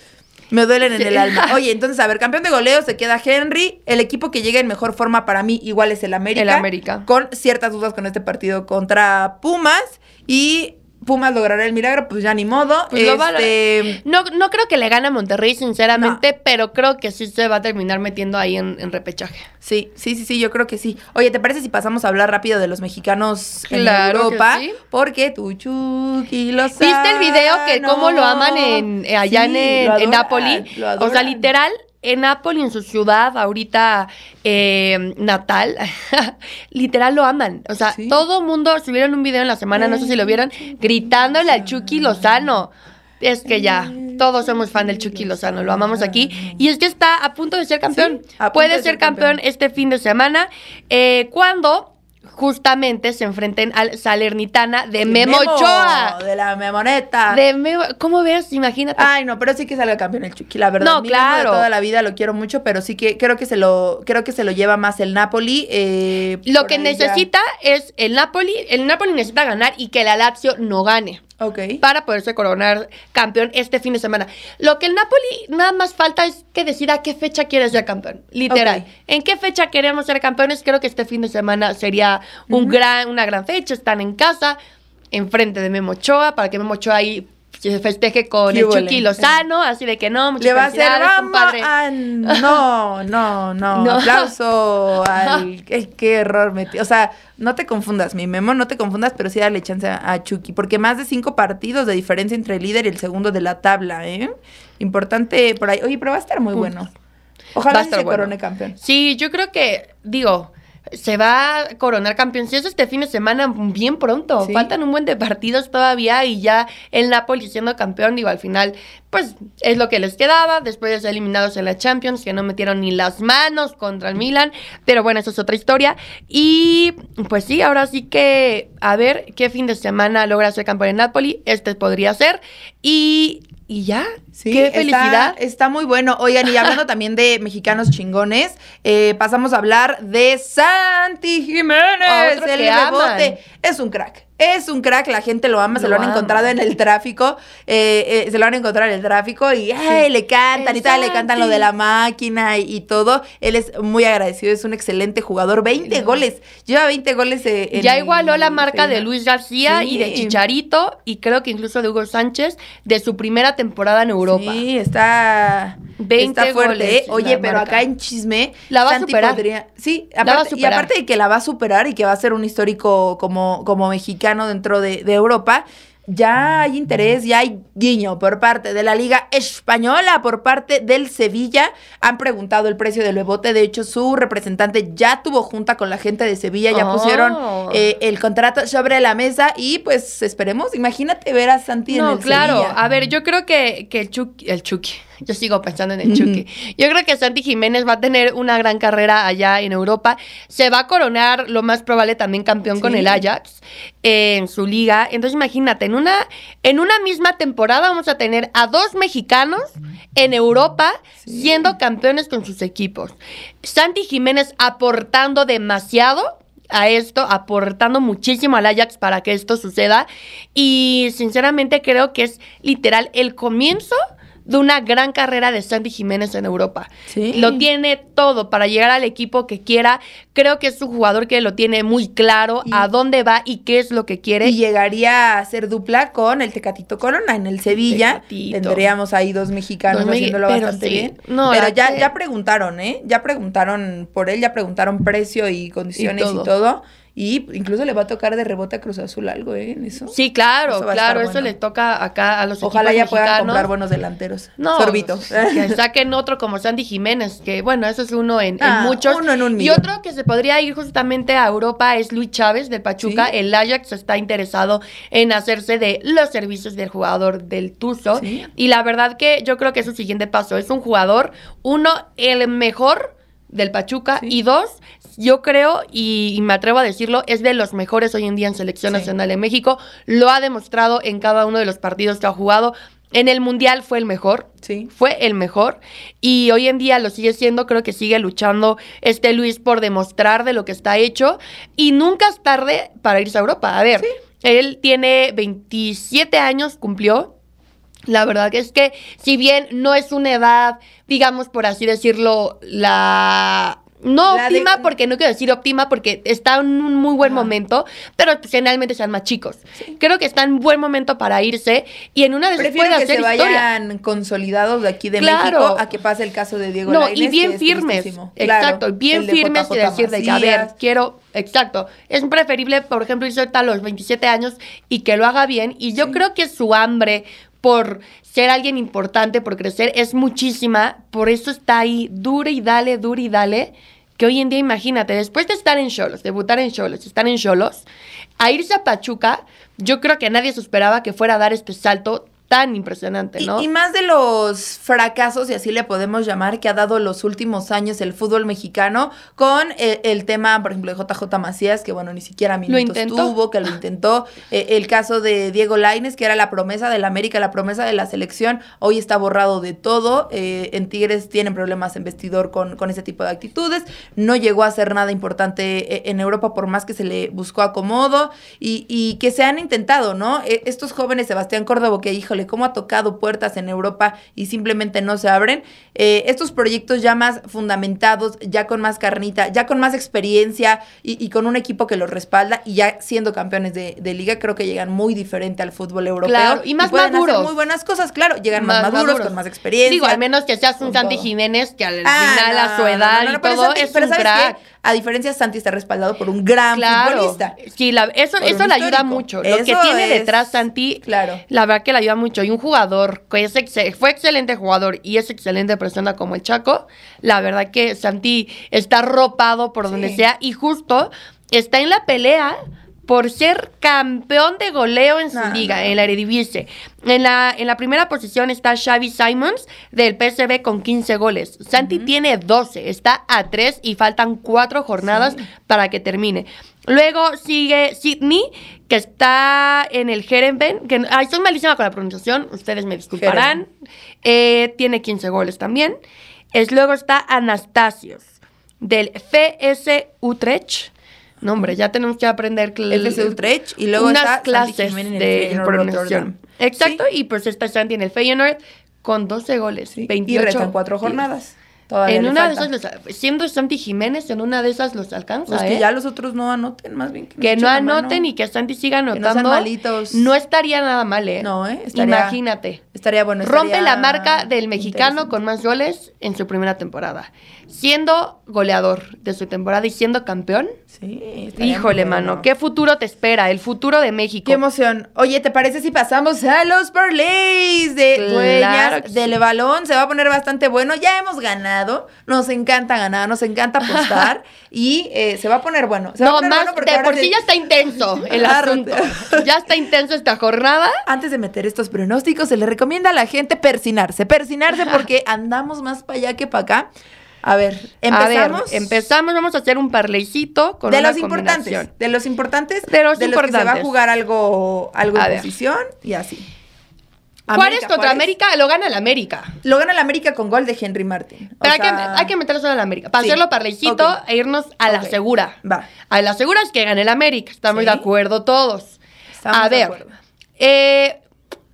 me duelen en el alma. Oye, entonces, a ver, campeón de goleo se queda Henry. El equipo que llega en mejor forma para mí igual es el América. El América. Con ciertas dudas con este partido contra Pumas. Y Pumas logrará el milagro, pues ya ni modo. Pues este... no, no creo que le gane a Monterrey, sinceramente, pero creo que sí se va a terminar metiendo ahí en, repechaje. Sí, sí, sí, sí, yo creo que sí. Oye, ¿te parece si pasamos a hablar rápido de los mexicanos en Europa? Porque tu Chucky lo ¿Viste el video que cómo lo aman en, allá en, en Napoli? O sea, literal, en Napoli, en su ciudad, ahorita eh, natal, literal lo aman. O sea, todo mundo subieron un video en la semana, no sé si lo vieron, gritándole al Chucky Lozano. Es que ya, todos somos fan del Chucky Lozano, lo amamos aquí. Y es que está a punto de ser campeón. Puede ser, campeón, este fin de semana. Eh, cuando justamente se enfrenten al Salernitana de Memo, Ochoa. De la Memoneta. De Memo, ¿Cómo ves? Imagínate. Ay, no, pero sí que salga campeón el Chucky, la verdad. No, claro. De toda la vida lo quiero mucho, pero sí que creo que se lo, creo que se lo lleva más el Napoli. Eh, lo que necesita es el Napoli, el Napoli necesita ganar y que la Lazio no gane. Para poderse coronar campeón este fin de semana. Lo que el Napoli nada más falta es que decida qué fecha quiere ser campeón. Literal. ¿En qué fecha queremos ser campeones? Creo que este fin de semana sería un gran, una gran fecha. Están en casa, enfrente de Memo Ochoa, para que Memo Ochoa ahí se festeje con el Chucky Lozano, así de que no, muchas Le va a hacer ah, no, no, no, Aplauso al. Qué, error metió. O sea, no te confundas, mi memo, no te confundas, pero sí dale chance a, Chucky, porque más de cinco partidos de diferencia entre el líder y el segundo de la tabla, ¿eh? Importante por ahí. Oye, pero va a estar muy bueno. Ojalá se corone campeón. Sí, yo creo que, digo, se va a coronar campeón. Si es este fin de semana, bien pronto. Faltan un buen de partidos todavía y ya el Napoli siendo campeón, digo, al final, pues es lo que les quedaba después de ser eliminados en la Champions, que no metieron ni las manos contra el Milan. Pero bueno, eso es otra historia. Y pues sí, ahora sí que a ver qué fin de semana logra ser campeón en Napoli. Este podría ser. Y y ya, sí, qué felicidad. Está, muy bueno. Oigan, y hablando también de mexicanos chingones, eh, pasamos a hablar de Santi Jiménez, el rebote. Es un crack. Es un crack, la gente lo ama, se lo han encontrado en el tráfico, eh, eh, se lo han encontrado en el tráfico y le cantan y tal, le cantan lo de la máquina y, todo. Él es muy agradecido, es un excelente jugador, 20 goles, lleva 20 goles en Ya igualó la marca de Luis García y de Chicharito y creo que incluso de Hugo Sánchez de su primera temporada en Europa. Sí, está, 20 está fuerte. ¿eh? Oye, pero acá en Chisme, la va a superar. sí, y aparte de que la va a superar y que va a ser un histórico como, como mexicano dentro de, Europa, ya hay interés, ya hay guiño por parte de la Liga Española, por parte del Sevilla. Han preguntado el precio del bebote. De hecho, su representante ya tuvo junta con la gente de Sevilla, ya pusieron oh. eh, el contrato sobre la mesa y pues esperemos. Imagínate ver a Santi en el claro. A ver, yo creo que, que el Chucky, el Chucky, yo sigo pensando en el Chucky. Yo creo que Santi Jiménez va a tener una gran carrera allá en Europa. Se va a coronar, lo más probable, también campeón con el Ajax en su liga. Entonces, imagínate, en una, en una misma temporada vamos a tener a dos mexicanos en Europa siendo campeones con sus equipos. Santi Jiménez aportando demasiado a esto, aportando muchísimo al Ajax para que esto suceda. Y sinceramente creo que es literal el comienzo de una gran carrera de Sandy Jiménez en Europa. Lo tiene todo para llegar al equipo que quiera. Creo que es un jugador que lo tiene muy claro a dónde va y qué es lo que quiere. Y llegaría a ser dupla con el Tecatito Corona en el Sevilla. Tendríamos ahí dos mexicanos haciéndolo bastante bien. pero ya, ya preguntaron, ¿eh? Ya preguntaron por él, ya preguntaron precio y condiciones y todo. Y incluso le va a tocar de rebote a Cruz Azul algo, ¿eh? En eso. Sí, claro, claro. Eso le toca acá a los Ojalá ya puedan comprar buenos delanteros. No. Sorbito. Que saquen otro como Sandy Jiménez, que bueno, eso es uno en, ah, muchos. Uno en un Y otro que se podría ir justamente a Europa es Luis Chávez del Pachuca. El Ajax está interesado en hacerse de los servicios del jugador del Tuzo. Y la verdad que yo creo que es su siguiente paso. Es un jugador, uno, el mejor del Pachuca y dos, yo creo, y, me atrevo a decirlo, es de los mejores hoy en día en selección nacional de México. Lo ha demostrado en cada uno de los partidos que ha jugado. En el Mundial fue el mejor. Sí. Fue el mejor. Y hoy en día lo sigue siendo. Creo que sigue luchando este Luis por demostrar de lo que está hecho. Y nunca es tarde para irse a Europa. A ver, él tiene 27 años, cumplió. La verdad que es que, si bien no es una edad, digamos por así decirlo, la no óptima, porque no quiero decir óptima, porque está en un muy buen momento, pero pues, generalmente sean más chicos. Creo que está en buen momento para irse y en una de puede que se vayan consolidados de aquí de México a que pase el caso de Diego No, y bien firmes. exacto, bien firmes y decir de que, a ver, quiero, exacto. Es preferible, por ejemplo, irse a los 27 años y que lo haga bien. Y yo creo que su hambre por ser alguien importante, por crecer, es muchísima. Por eso está ahí, dure y dale, dure y dale. Que hoy en día, imagínate, después de estar en Cholos, debutar en Cholos, estar en Cholos, a irse a Pachuca, yo creo que nadie se esperaba que fuera a dar este salto tan impresionante, ¿no? Y, más de los fracasos, y así le podemos llamar, que ha dado los últimos años el fútbol mexicano, con eh, el, tema, por ejemplo, de JJ Macías, que bueno, ni siquiera minutos tuvo, que lo intentó. Eh, el caso de Diego Laines, que era la promesa del América, la promesa de la selección, hoy está borrado de todo. Eh, en Tigres tienen problemas en vestidor con, con ese tipo de actitudes. No llegó a hacer nada importante en Europa, por más que se le buscó acomodo, y, y que se han intentado, ¿no? estos jóvenes, Sebastián Córdoba, que híjole, cómo ha tocado puertas en Europa y simplemente no se abren. Eh, estos proyectos ya más fundamentados, ya con más carnita, ya con más experiencia y, con un equipo que los respalda y ya siendo campeones de, liga, creo que llegan muy diferente al fútbol europeo. Claro, y más maduros. muy buenas cosas, claro, llegan más, maduros, con más experiencia. Digo, al menos que seas un Santi Jiménez, que al ah, final a su edad y todo es un crack. A diferencia, Santi está respaldado por un gran futbolista. Sí, eso, eso le ayuda mucho. Lo que tiene detrás Santi, claro. la verdad que le ayuda mucho. Y un jugador que es fue excelente jugador y es excelente persona como el Chaco, la verdad que Santi está ropado por donde sea y justo está en la pelea por ser campeón de goleo en su liga, en la Eredivisie. En la, en la primera posición está Xavi Simons del PSV con 15 goles. Santi tiene 12, está a 3 y faltan 4 jornadas para que termine. Luego sigue Sidney, que está en el Herenben, que ay, soy malísima con la pronunciación, ustedes me disculparán. Eh, tiene 15 goles también. Es, luego está Anastasios, del FS Utrecht no, hombre, ya tenemos que aprender el, Utrecht y luego unas clases de pronunciación. Exacto, y pues está Santi en el Feyenoord con 12 goles, sí. 28. Y restan cuatro jornadas en una de esas, siendo Santi Jiménez, en una de esas los alcanza. Pues que ¿eh? ya los otros no anoten, más bien. Que, no anoten y que Santi siga anotando. No, estaría nada mal, ¿eh? No, ¿eh? Imagínate. Estaría bueno. Rompe la marca del mexicano con más goles en su primera temporada. Siendo goleador de su temporada y siendo campeón. Sí. Híjole, mano, ¿qué futuro te espera? El futuro de México. Qué emoción. Oye, ¿te parece si pasamos a los parlays de dueñas del balón? Se va a poner bastante bueno. Ya hemos ganado nos encanta ganar, nos encanta apostar y eh, se va a poner bueno. no, más de por sí ya está intenso el asunto. ya está intenso esta jornada. Antes de meter estos pronósticos, se le recomienda a la gente persinarse, persinarse porque andamos más para allá que para acá. A ver, empezamos. empezamos, vamos a hacer un parleycito con de los importantes, de los importantes, de los, de importantes. que se va a jugar algo, algo de decisión y así. Juárez contra América lo gana el América. Lo gana el América con gol de Henry Martin. Pero hay, que, hay que meterlo solo al América. Para hacerlo parleycito e irnos a la segura. Va. A la segura es que gane el América. Estamos de acuerdo todos. Estamos a ver. Eh,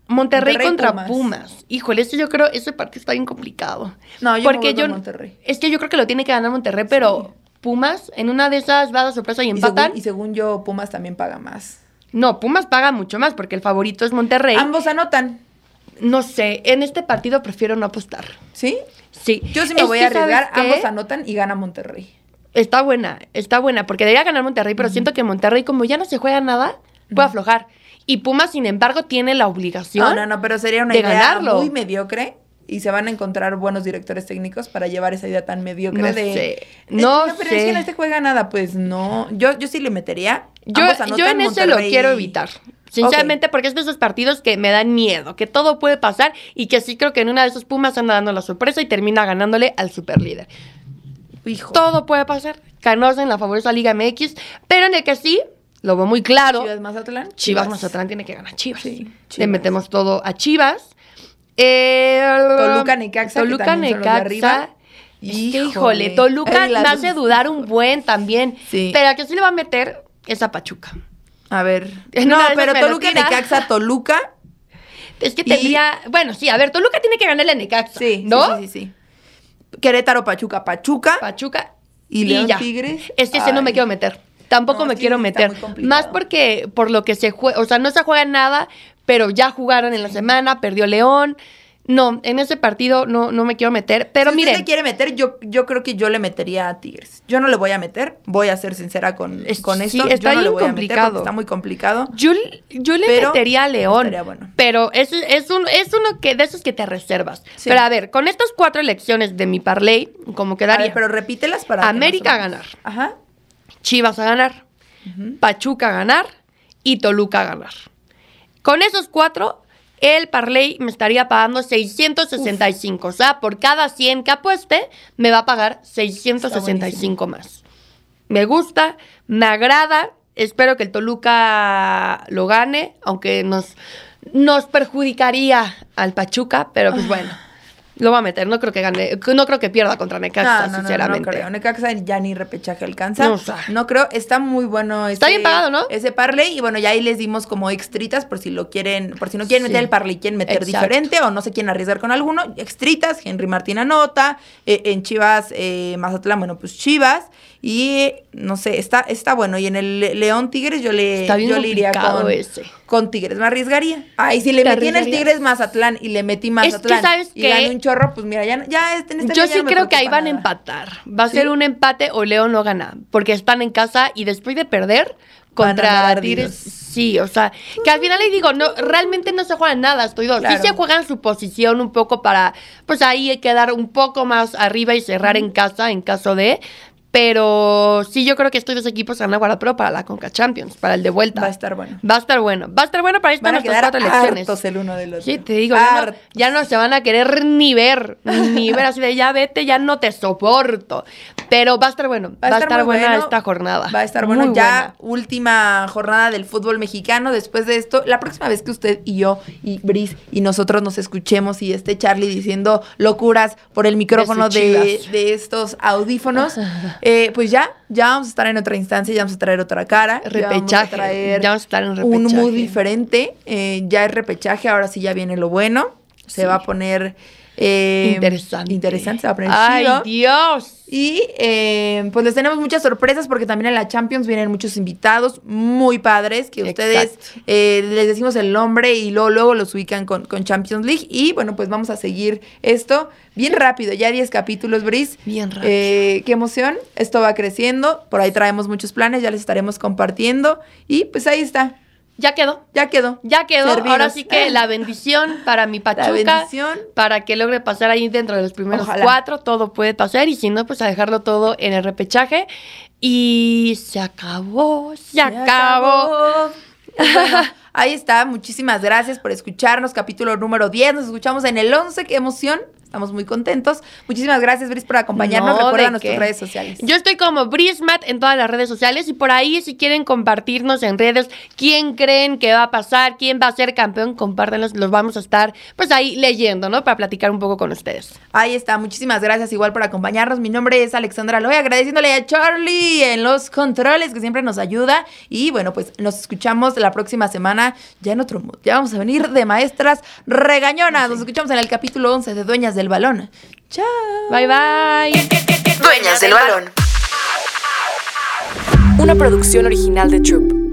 Monterrey, contra Pumas. Híjole, ese yo creo, ese partido está bien complicado. No, yo Porque yo, Monterrey. Es que yo creo que lo tiene que ganar Monterrey, pero Pumas, en una de esas va a dar sorpresa y empatan. y según yo, Pumas también paga más. No, Pumas paga mucho más porque el favorito es Monterrey. Ambos anotan. No sé, en este partido prefiero no apostar. ¿Sí? Sí. Yo sí me voy a arriesgar, ambos anotan y gana Monterrey. Está buena, está buena, porque debería ganar Monterrey, pero siento que Monterrey, como ya no se juega nada, puede aflojar. Y Pumas, sin embargo, tiene la obligación. No, no, no, pero sería una idea muy mediocre y se van a encontrar buenos directores técnicos para llevar esa idea tan mediocre no de. Sé. No, no, pero es que no se juega nada, pues no. Yo, yo sí le metería. Yo, yo en ese lo quiero evitar. Sinceramente, porque es de esos partidos que me dan miedo, que todo puede pasar y que sí creo que en una de esos Pumas anda dando la sorpresa y termina ganándole al superlíder. Hijo. Todo puede pasar. Conocen la fabulosa Liga MX, pero en el que sí, lo veo muy claro. Chivas Mazatlán. Chivas, Mazatlán tiene que ganar Chivas. Sí, Le metemos todo a Chivas. Eh, Toluca Necaxa. Toluca Necaxa. Híjole, Toluca me hace dudar un buen también. Sí. Pero a que sí le va a meter esa Pachuca. A ver. No, pero Toluca, Necaxa, Toluca. Es que tendría. Bueno, sí, a ver, Toluca tiene que ganarle a Necaxa. Sí, ¿no? Sí, sí, sí. Querétaro, Pachuca, Pachuca. Pachuca. Y León Tigres. Es que ese no me quiero meter. Tampoco me quiero meter. Más porque por lo que se juega, o sea, no se juega nada, pero ya jugaron en la semana, perdió León. No, en ese partido no, no me quiero meter. Pero si miren. usted quiere meter, yo, yo creo que yo le metería a Tigres. Yo no le voy a meter, voy a ser sincera con, con esto. Está yo no complicado. está muy complicado. Yo, yo le metería a León. Bueno. Pero es, es, un, es uno que de esos que te reservas. Pero a ver, con estas cuatro elecciones de mi parlay, como quedaría. A ver, pero repítelas para. América a ganar. Ajá. Chivas a ganar. Pachuca a ganar. Y Toluca a ganar. Con esos cuatro, el parlay me estaría pagando 665. O sea, por cada 100 que apueste, me va a pagar 665 más. Me gusta, me agrada. Espero que el Toluca lo gane, aunque nos, nos perjudicaría al Pachuca, pero pues bueno. Lo va a meter, no creo que gane, no creo que pierda contra Necaxa, no, no, sinceramente. No, creo. Necaxa ya ni repechaje alcanza. No, no creo, está muy bueno Está bien pagado, ¿no? Ese parlay y bueno, ya ahí les dimos como extritas por si lo quieren, por si no quieren meter el parlay, quieren meter diferente o no se quieren arriesgar con alguno, extritas, Henry Martín anota, eh, en Chivas eh, Mazatlán, bueno, pues Chivas y no sé, está, está bueno. Y en el León Tigres yo le, yo le iría con, ese. con Tigres. Me arriesgaría. Ay, si le metí en el Tigres Mazatlán y le metí Mazatlán es que, ¿sabes y gané un chorro, pues mira, ya, ya en este Yo sí creo que ahí van a empatar. Va a ser un empate o León no gana. Porque están en casa y después de perder contra Tigres. Sí, o sea, que al final le digo, no, realmente no se juegan nada, estoy dos. Sí se juegan su posición un poco para, pues ahí quedar un poco más arriba y cerrar en casa en caso de, pero sí, yo creo que estos dos equipos van a guardar pero para la Conca Champions, para el de vuelta. Va a estar bueno. Va a estar bueno. Va a estar bueno para estas cuatro elecciones. el uno de los Sí, te digo, ya no, ya no, se van a querer ni ver, ni ver así de ya vete, ya no te soporto. Pero va a estar bueno. Va, a estar, buena esta jornada. Va a estar bueno. ya última jornada del fútbol mexicano. Después de esto, la próxima vez que usted y yo y Brice y nosotros nos escuchemos y esté Charlie diciendo locuras por el micrófono de, de estos audífonos. Eh, pues ya, ya vamos a estar en otra instancia, ya vamos a traer otra cara. Repechaje. Ya vamos a, estar en repechaje. Un muy diferente. Eh, ya es repechaje, ahora sí ya viene lo bueno. Se va a poner eh, interesante. Interesante, se va a poner ¡Ay, Dios! Y eh, pues les tenemos muchas sorpresas porque también en la Champions vienen muchos invitados muy padres que ustedes eh, les decimos el nombre y luego, luego los ubican con, con, Champions League. Y bueno, pues vamos a seguir esto bien rápido. Ya 10 capítulos, Brice. Bien rápido. qué emoción. Esto va creciendo. Por ahí traemos muchos planes, ya les estaremos compartiendo. Y pues ahí está. Ya quedó. Ya quedó. Ya quedó. Ahora sí que la bendición para mi Pachuca. La bendición. Para que logre pasar ahí dentro de los primeros cuatro. Todo puede pasar. Y si no, pues a dejarlo todo en el repechaje. Y se acabó. Se, acabó. ahí está. Muchísimas gracias por escucharnos. Capítulo número 10. Nos escuchamos en el 11. Qué emoción. Estamos muy contentos. Muchísimas gracias, Bris, por acompañarnos. Recuerda nuestras redes sociales. Yo estoy como Brismat en todas las redes sociales y por ahí, si quieren compartirnos en redes quién creen que va a pasar, quién va a ser campeón, compártenos. Los vamos a estar, pues ahí leyendo, ¿no? Para platicar un poco con ustedes. Ahí está. Muchísimas gracias igual por acompañarnos. Mi nombre es Alexandra Loy, agradeciéndole a Charlie en los controles que siempre nos ayuda. Y bueno, pues nos escuchamos la próxima semana ya en otro mood. Ya vamos a venir de maestras regañonas. Nos escuchamos en el capítulo 11 de Dueñas de del balón. Chao. Bye bye. Dueñas del balón. Una producción original de Troop.